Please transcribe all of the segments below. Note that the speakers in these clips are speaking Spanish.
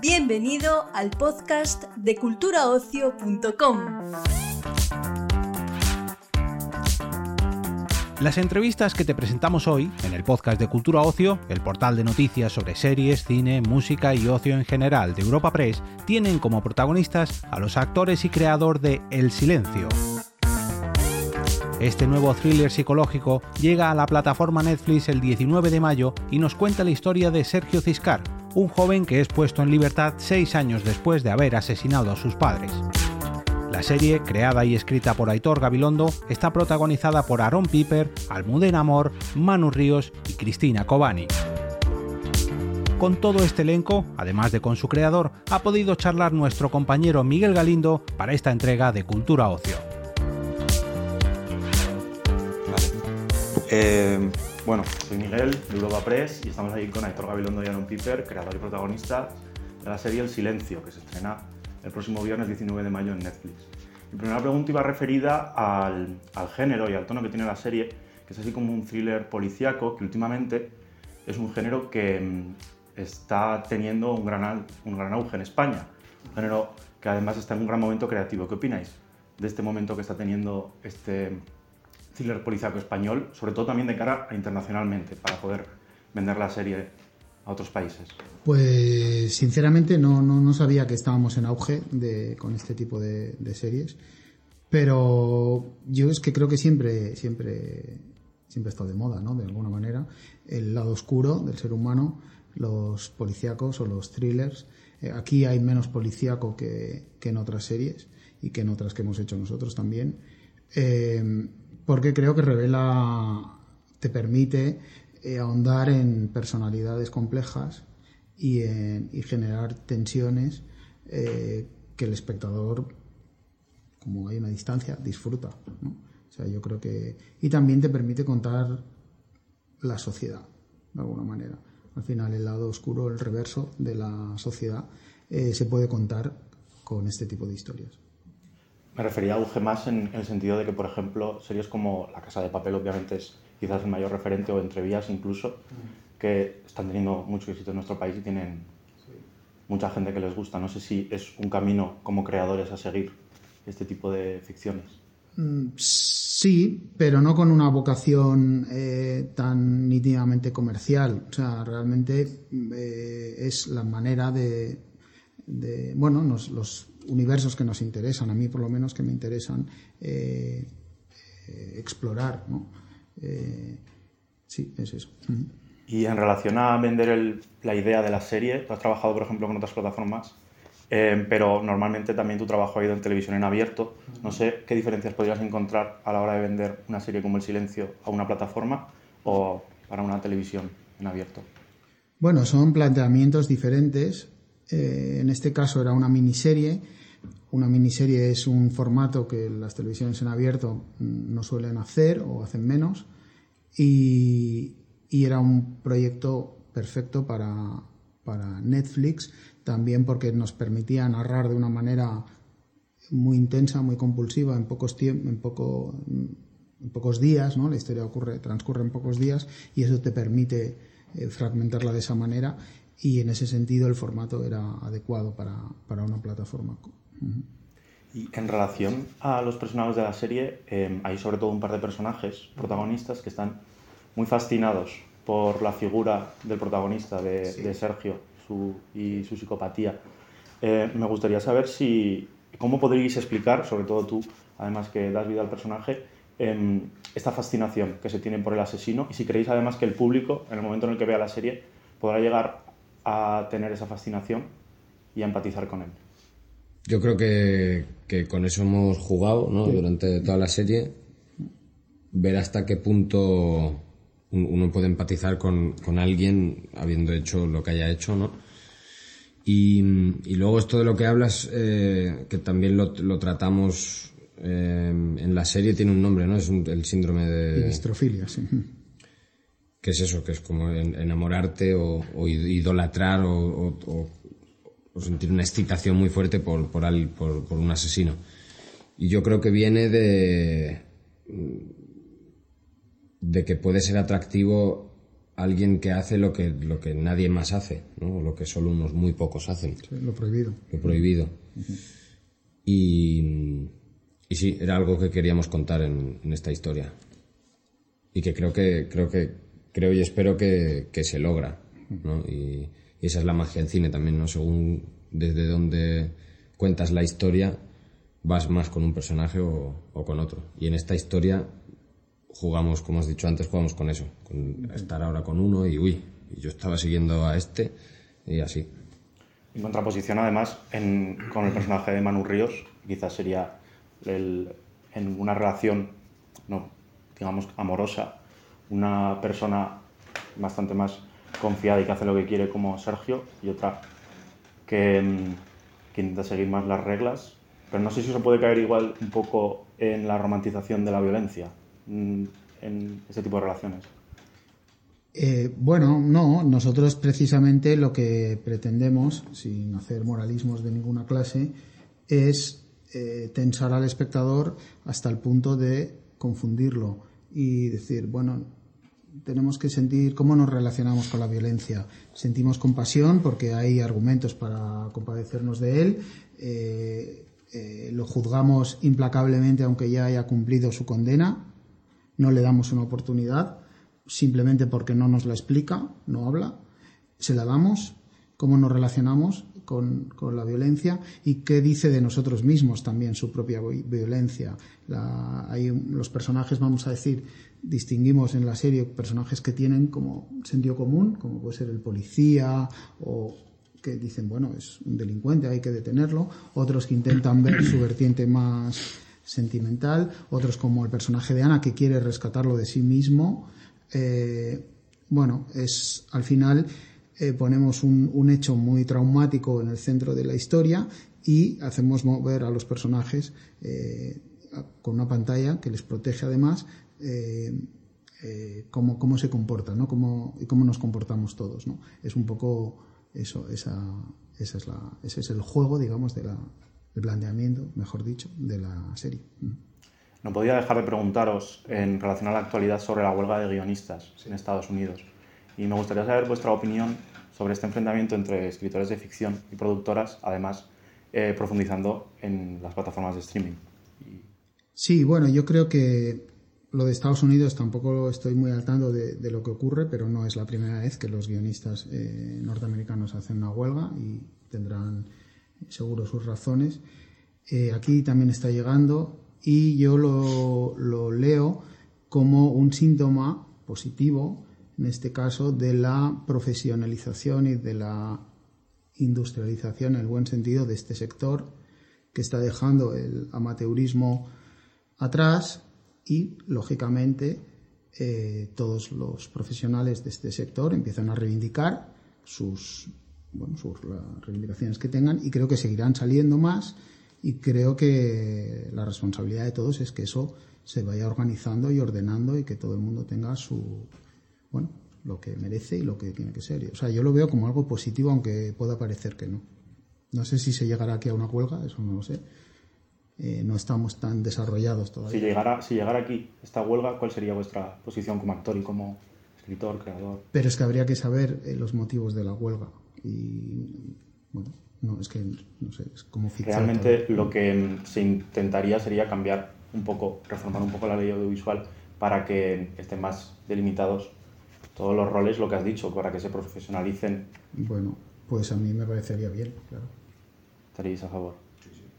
Bienvenido al podcast de culturaocio.com. Las entrevistas que te presentamos hoy en el podcast de Cultura Ocio, el portal de noticias sobre series, cine, música y ocio en general de Europa Press, tienen como protagonistas a los actores y creador de El Silencio. Este nuevo thriller psicológico llega a la plataforma Netflix el 19 de mayo y nos cuenta la historia de Sergio Ciscar, un joven que es puesto en libertad seis años después de haber asesinado a sus padres. La serie, creada y escrita por Aitor Gabilondo, está protagonizada por Aaron Piper, Almudena Amor, Manu Ríos y Cristina Cobani. Con todo este elenco, además de con su creador, ha podido charlar nuestro compañero Miguel Galindo para esta entrega de Cultura Ocio. Eh, bueno, soy Miguel de Europa Press y estamos aquí con Aitor Gabilondo y Aaron Piper, creador y protagonista de la serie El Silencio, que se estrena el próximo viernes 19 de mayo en Netflix. Mi primera pregunta iba referida al, género y al tono que tiene la serie, que es así como un thriller policíaco, que últimamente es un género que mm, está teniendo un gran auge en España. Un género que además está en un gran momento creativo. ¿Qué opináis de este momento que está teniendo este thriller policíaco español, sobre todo también de cara a internacionalmente, para poder vender la serie a otros países? Pues sinceramente no, no, sabía que estábamos en auge de, con este tipo de, series, pero yo es que creo que siempre, siempre, siempre ha estado de moda, ¿no? De alguna manera, el lado oscuro del ser humano, los policíacos o los thrillers. Eh, aquí hay menos policíaco que, que, en otras series y que en otras que hemos hecho nosotros también, eh, porque creo que revela, te permite eh, ahondar en personalidades complejas y, en, generar tensiones eh, que el espectador, como hay una distancia, disfruta. O sea, yo creo que. Y también te permite contar la sociedad, de alguna manera. Al final, el lado oscuro, el reverso de la sociedad, eh, se puede contar con este tipo de historias. Me refería a auge más en, el sentido de que, por ejemplo, series como La Casa de Papel, obviamente, es quizás el mayor referente, o Entrevías incluso, que están teniendo mucho éxito en nuestro país y tienen mucha gente que les gusta. No sé si es un camino como creadores a seguir este tipo de ficciones. Mm, sí, pero no con una vocación eh, tan nítidamente comercial. O sea, realmente eh, es la manera de, bueno, los universos que nos interesan, a mí por lo menos que me interesan eh, explorar, ¿no? Eh, sí, es eso. Y en relación a vender la idea de la serie, tú has trabajado, por ejemplo, con otras plataformas, eh, pero normalmente también tu trabajo ha ido en televisión en abierto. No sé qué diferencias podrías encontrar a la hora de vender una serie como El Silencio a una plataforma o para una televisión en abierto. Bueno, son planteamientos diferentes. Eh, en este caso era una miniserie. Una miniserie es un formato que las televisiones en abierto no suelen hacer o hacen menos y, era un proyecto perfecto para, Netflix, también porque nos permitía narrar de una manera muy intensa, muy compulsiva, en pocos, en poco, días, ¿no? la historia ocurre, transcurre en pocos días y eso te permite eh, fragmentarla de esa manera y en ese sentido el formato era adecuado para, para una plataforma. Y en relación a los personajes de la serie, em, hay sobre todo un par de personajes protagonistas que están muy fascinados por la figura del protagonista, de, Sergio y su psicopatía. Eh, me gustaría saber si, cómo podríais explicar, sobre todo tú, además que das vida al personaje, em, esta fascinación que se tiene por el asesino y si creéis además que el público, en el momento en el que vea la serie, podrá llegar a tener esa fascinación y a empatizar con él. Yo creo que, con eso hemos jugado ¿no? durante toda la serie. Ver hasta qué punto uno puede empatizar con, alguien habiendo hecho lo que haya hecho, ¿no? Y, luego esto de lo que hablas, eh, que también lo, tratamos eh, en la serie, tiene un nombre, ¿no? Es el síndrome de... Distrofilia, sí. Que es eso, que es como enamorarte o, idolatrar o o sentir una excitación muy fuerte por, por, por, un asesino. Y yo creo que viene de, de que puede ser atractivo alguien que hace lo que, lo que nadie más hace, ¿no? lo que solo unos muy pocos hacen. lo prohibido. Lo prohibido. y, y, sí, era algo que queríamos contar en, esta historia. Y que creo que, creo que, creo y espero que, que se logra. ¿no? Y, esa es la magia del cine también, ¿no? Según desde donde cuentas la historia, vas más con un personaje o, o con otro. Y en esta historia jugamos, como has dicho antes, jugamos con eso, con estar ahora con uno y uy, yo estaba siguiendo a este y así. En contraposición, además, con el personaje de Manu Ríos, quizás sería en una relación, no, digamos, amorosa, una persona bastante más confiada y que hace lo que quiere como Sergio y otra que, que intenta seguir más las reglas, pero no sé si eso puede caer igual un poco en la romantización de la violencia Mm, en ese tipo de relaciones? Eh, bueno, no, nosotros precisamente lo que pretendemos, sin hacer moralismos de ninguna clase, es eh, tensar al espectador hasta el punto de confundirlo y decir, bueno, tenemos que sentir cómo nos relacionamos con la violencia. Sentimos compasión porque hay argumentos para compadecernos de él. Eh, lo juzgamos implacablemente aunque ya haya cumplido su condena no le damos una oportunidad simplemente porque no nos la explica, no habla, se la damos, cómo nos relacionamos con, la violencia y qué dice de nosotros mismos también su propia violencia. hay los personajes, vamos a decir, distinguimos en la serie personajes que tienen como sentido común, como puede ser el policía o que dicen, bueno, es un delincuente, hay que detenerlo, otros que intentan ver su vertiente más sentimental, otros como el personaje de Ana que quiere rescatarlo de sí mismo. Eh, bueno, es al final eh, ponemos un, hecho muy traumático en el centro de la historia y hacemos mover a los personajes eh, con una pantalla que les protege además cómo, cómo, se comporta ¿no? cómo, y cómo nos comportamos todos. ¿no? Es un poco eso, esa, esa es la, ese es el juego, digamos, de la, el planteamiento, mejor dicho, de la serie. No podía dejar de preguntaros en relación a la actualidad sobre la huelga de guionistas en Estados Unidos. Y me gustaría saber vuestra opinión sobre este enfrentamiento entre escritores de ficción y productoras, además eh, profundizando en las plataformas de streaming. Sí, bueno, yo creo que lo de Estados Unidos tampoco estoy muy al tanto de, lo que ocurre, pero no es la primera vez que los guionistas eh, norteamericanos hacen una huelga y tendrán seguro sus razones. Eh, aquí también está llegando y yo lo, leo como un síntoma positivo, en este caso, de la profesionalización y de la industrialización, en el buen sentido, de este sector que está dejando el amateurismo atrás y, lógicamente, eh, todos los profesionales de este sector empiezan a reivindicar sus bueno, sus reivindicaciones que tengan y creo que seguirán saliendo más y creo que la responsabilidad de todos es que eso se vaya organizando y ordenando y que todo el mundo tenga su, bueno, lo que merece y lo que tiene que ser. O sea, yo lo veo como algo positivo, aunque pueda parecer que no. No sé si se llegará aquí a una huelga, eso no lo sé. Eh, no estamos tan desarrollados todavía. Si llegara, si llegara aquí esta huelga, ¿cuál sería vuestra posición como actor y como escritor, creador? Pero es que habría que saber eh, los motivos de la huelga y bueno, no, es que no sé, es como Realmente lo que se intentaría sería cambiar un poco, reformar un poco la ley audiovisual para que estén más delimitados todos los roles, lo que has dicho, para que se profesionalicen. Bueno, pues a mí me parecería bien, claro. ¿Estaréis a favor? Sí, sí.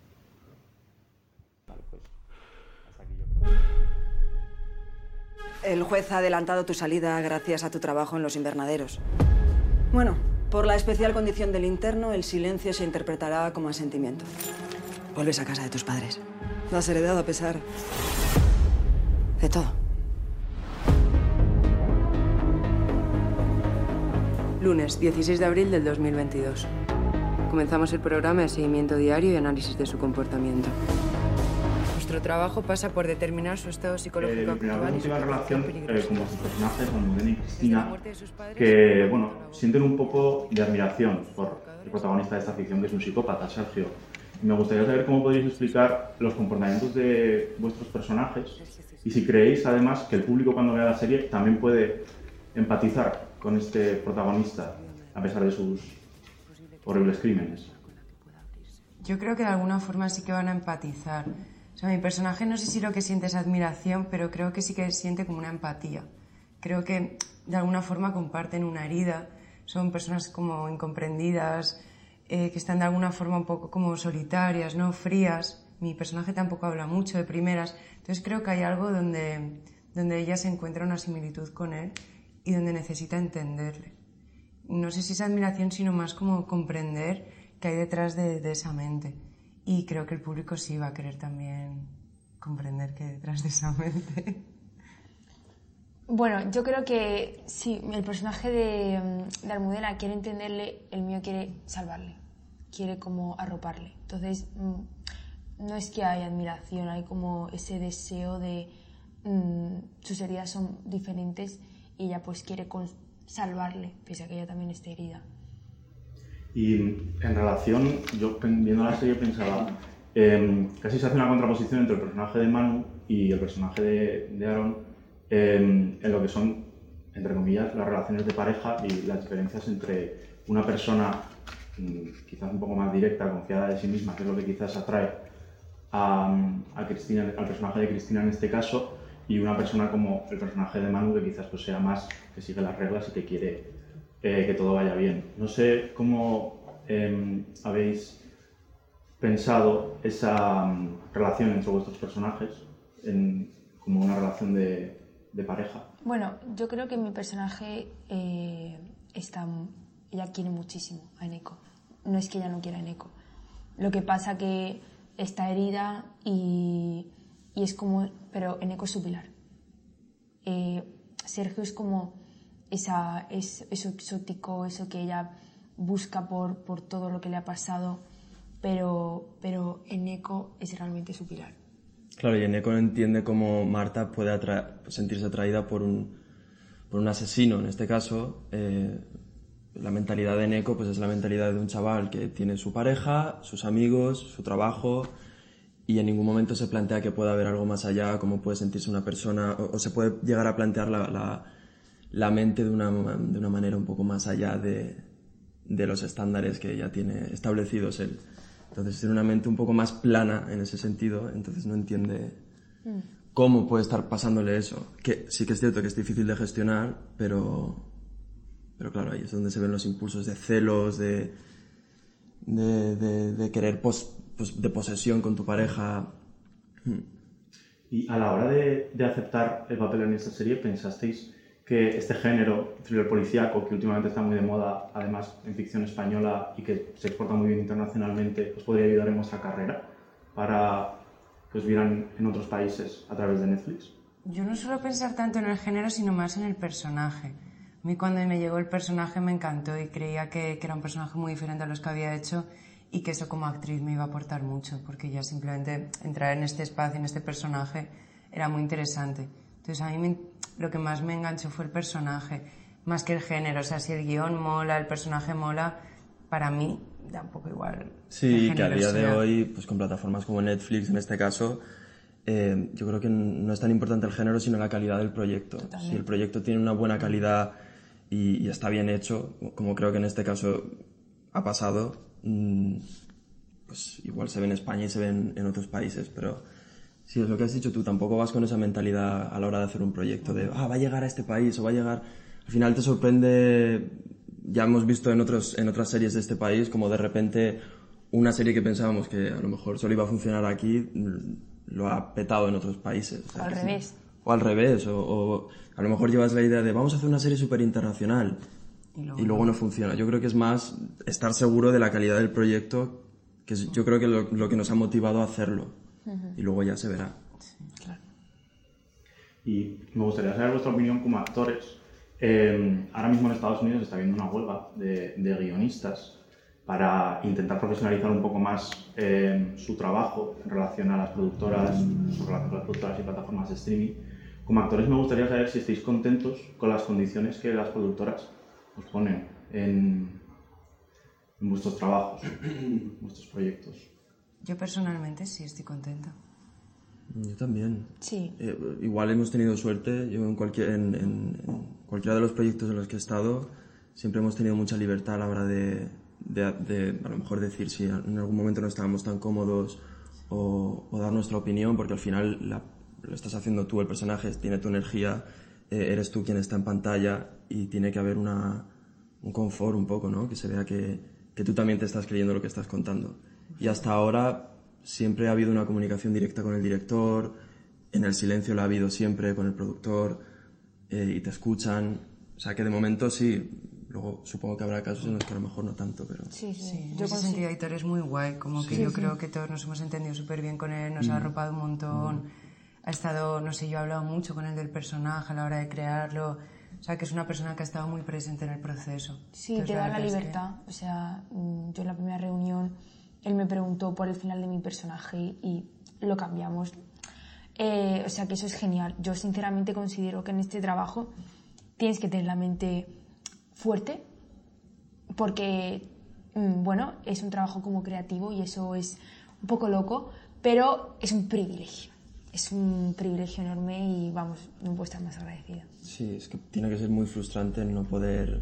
Vale, pues hasta aquí yo creo. El juez ha adelantado tu salida gracias a tu trabajo en los invernaderos. Bueno, por la especial condición del interno, el silencio se interpretará como asentimiento. Vuelves a casa de tus padres. Lo has heredado a pesar de todo. Lunes, 16 de abril del 2022. Comenzamos el programa de seguimiento diario y análisis de su comportamiento. Nuestro trabajo pasa por determinar su estado psicológico eh, actual y relación eh, con vuestros personajes, con Miguel y Cristina, que bueno, sienten un poco de admiración por el protagonista de esta ficción, que es un psicópata, Sergio. me gustaría saber cómo podéis explicar los comportamientos de vuestros personajes y si creéis además que el público cuando vea la serie también puede empatizar con este protagonista a pesar de sus horribles crímenes. Yo creo que de alguna forma sí que van a empatizar. Mi personaje no sé si lo que siente es admiración, pero creo que sí que siente como una empatía. Creo que de alguna forma comparten una herida, son personas como incomprendidas, eh, que están de alguna forma un poco como solitarias, ¿no? Frías. Mi personaje tampoco habla mucho de primeras. Entonces creo que hay algo donde, donde ella se encuentra una similitud con él y donde necesita entenderle. No sé si es admiración, sino más como comprender qué hay detrás de, esa mente. Y creo que el público sí va a querer también comprender hay detrás de esa mente. Bueno, yo creo que sí, el personaje de, mm, de, Almudena quiere entenderle, el mío quiere salvarle, quiere como arroparle. Entonces, mm, no es que haya admiración, hay como ese deseo de mmm, sus heridas son diferentes y ella pues quiere salvarle, pese a que ella también esté herida. Y en relación, yo viendo la serie pensaba, eh, casi se hace una contraposición entre el personaje de Manu y el personaje de, de Aaron en, lo que son, entre comillas, las relaciones de pareja y las diferencias entre una persona mm, quizás un poco más directa, confiada de sí misma, que es lo que quizás atrae a, a Cristina, al personaje de Cristina en este caso, y una persona como el personaje de Manu, que quizás pues, sea más que sigue las reglas y que quiere eh, que todo vaya bien. No sé cómo eh, habéis pensado esa um, relación entre vuestros personajes en, como una relación de, de pareja? Bueno, yo creo que mi personaje eh, está, ella quiere muchísimo a Eneko. No es que ella no quiera a Eneko. Lo que pasa que está herida y, y es como, pero Eneko es su pilar. Eh, Sergio es como esa, es, eso exótico, eso que ella busca por, por todo lo que le ha pasado, pero, pero Eneko es realmente su pilar. Claro, y Eneko no entiende cómo Marta puede sentirse atraída por un, por un asesino, en este caso. Eh, la mentalidad de Eneko pues, es la mentalidad de un chaval que tiene su pareja, sus amigos, su trabajo, y en ningún momento se plantea que pueda haber algo más allá, cómo puede sentirse una persona, o, se puede llegar a plantear la, la, la mente de una, de una, manera un poco más allá de, de los estándares que ya tiene establecidos él. Entonces tiene una mente un poco más plana en ese sentido, entonces no entiende mm. cómo puede estar pasándole eso. Que sí que es cierto que es difícil de gestionar, pero, pero claro, ahí es donde se ven los impulsos de celos, de, de, de, querer pos, pues, de posesión con tu pareja. Y a la hora de, de aceptar el papel en esta serie, ¿pensasteis que este género thriller policíaco, que últimamente está muy de moda, además en ficción española y que se exporta muy bien internacionalmente, os podría ayudar en vuestra carrera para que os vieran en otros países a través de Netflix? Yo no suelo pensar tanto en el género, sino más en el personaje. A mí cuando me llegó el personaje me encantó y creía que, que era un personaje muy diferente a los que había hecho y que eso como actriz me iba a aportar mucho, porque ya simplemente entrar en este espacio, en este personaje, era muy interesante. Entonces a mí me, lo que más me enganchó fue el personaje, más que el género. O sea, si el guion mola, el personaje mola, para mí da un poco igual. Sí, que a día de hoy, pues con plataformas como Netflix en este caso, eh, yo creo que no es tan importante el género, sino la calidad del proyecto. Si el proyecto tiene una buena calidad y, está bien hecho, como creo que en este caso ha pasado, pues igual se ve en España y se ve en otros países, pero Sí, es lo que has dicho tú, tampoco vas con esa mentalidad a la hora de hacer un proyecto de, ah, va a llegar a este país o va a llegar... Al final te sorprende, ya hemos visto en, otros, en otras series de este país, como de repente una serie que pensábamos que a lo mejor solo iba a funcionar aquí, lo ha petado en otros países. O, al revés. O al revés, o, a lo mejor llevas la idea de, vamos a hacer una serie súper internacional y luego, no funciona. Yo creo que es más estar seguro de la calidad del proyecto, que es, yo creo que lo, lo que nos ha motivado a hacerlo y luego ya se verá. claro. Y me gustaría saber vuestra opinión como actores. Eh, ahora mismo en Estados Unidos está habiendo una huelga de, de guionistas para intentar profesionalizar un poco más eh, su trabajo en relación a las productoras, su relación con las productoras y plataformas de streaming. Como actores me gustaría saber si estáis contentos con las condiciones que las productoras os ponen en, en vuestros trabajos, en vuestros proyectos. Yo personalmente sí estoy contenta. Yo también. Sí. Eh, igual hemos tenido suerte. Yo en, cualquier, en, en- en cualquiera de los proyectos en los que he estado siempre hemos tenido mucha libertad a la hora de, de, de, a lo mejor decir si en algún momento no estábamos tan cómodos o, o dar nuestra opinión, porque al final la- lo estás haciendo tú, el personaje tiene tu energía, eh, eres tú quien está en pantalla y tiene que haber una, un confort un poco, ¿no? Que se vea que, que tú también te estás creyendo lo que estás contando. Y hasta ahora siempre ha habido una comunicación directa con el director, en el silencio la ha habido siempre con el productor eh, y te escuchan. O sea que de momento sí, luego supongo que habrá casos en los que a lo mejor no tanto, pero... Sí, sí. Sí, en Yo ese sentido Aitor es muy guay, como que yo sí. creo que todos nos hemos entendido súper bien con él, nos ha arropado un montón, ha estado, no sé, yo he hablado mucho con él del personaje a la hora de crearlo, o sea que es una persona que ha estado muy presente en el proceso. Sí, Entonces, te da la es que- libertad. O sea, mm, yo en la primera reunión, él me preguntó por el final de mi personaje y lo cambiamos. Eh, o sea, que eso es genial. Yo sinceramente considero que en este trabajo tienes que tener la mente fuerte porque, mm, bueno, es un trabajo como creativo y eso es un poco loco, pero es un privilegio. Es un privilegio enorme y, vamos, no puedo estar más agradecida. Sí, es que tiene que ser muy frustrante no poder...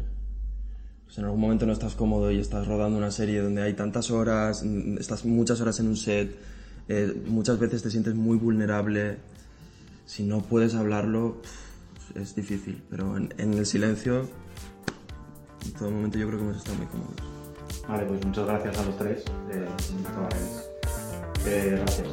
pues en algún momento no estás cómodo y estás rodando una serie donde hay tantas horas, mm, estás muchas horas en un set, eh, muchas veces te sientes muy vulnerable. Si no puedes hablarlo, es difícil, pero en, en el silencio, en todo momento yo creo que hemos estado muy cómodos. Vale, pues muchas gracias a los tres. Eh, eh, gracias.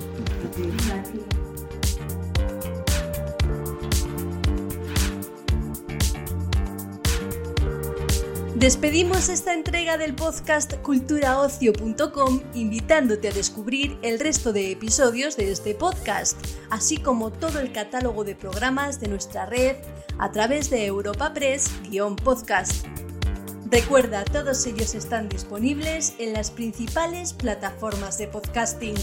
Despedimos esta entrega del podcast culturaocio.com invitándote a descubrir el resto de episodios de este podcast, así como todo el catálogo de programas de nuestra red a través de Europa Press-podcast. Recuerda, todos ellos están disponibles en las principales plataformas de podcasting.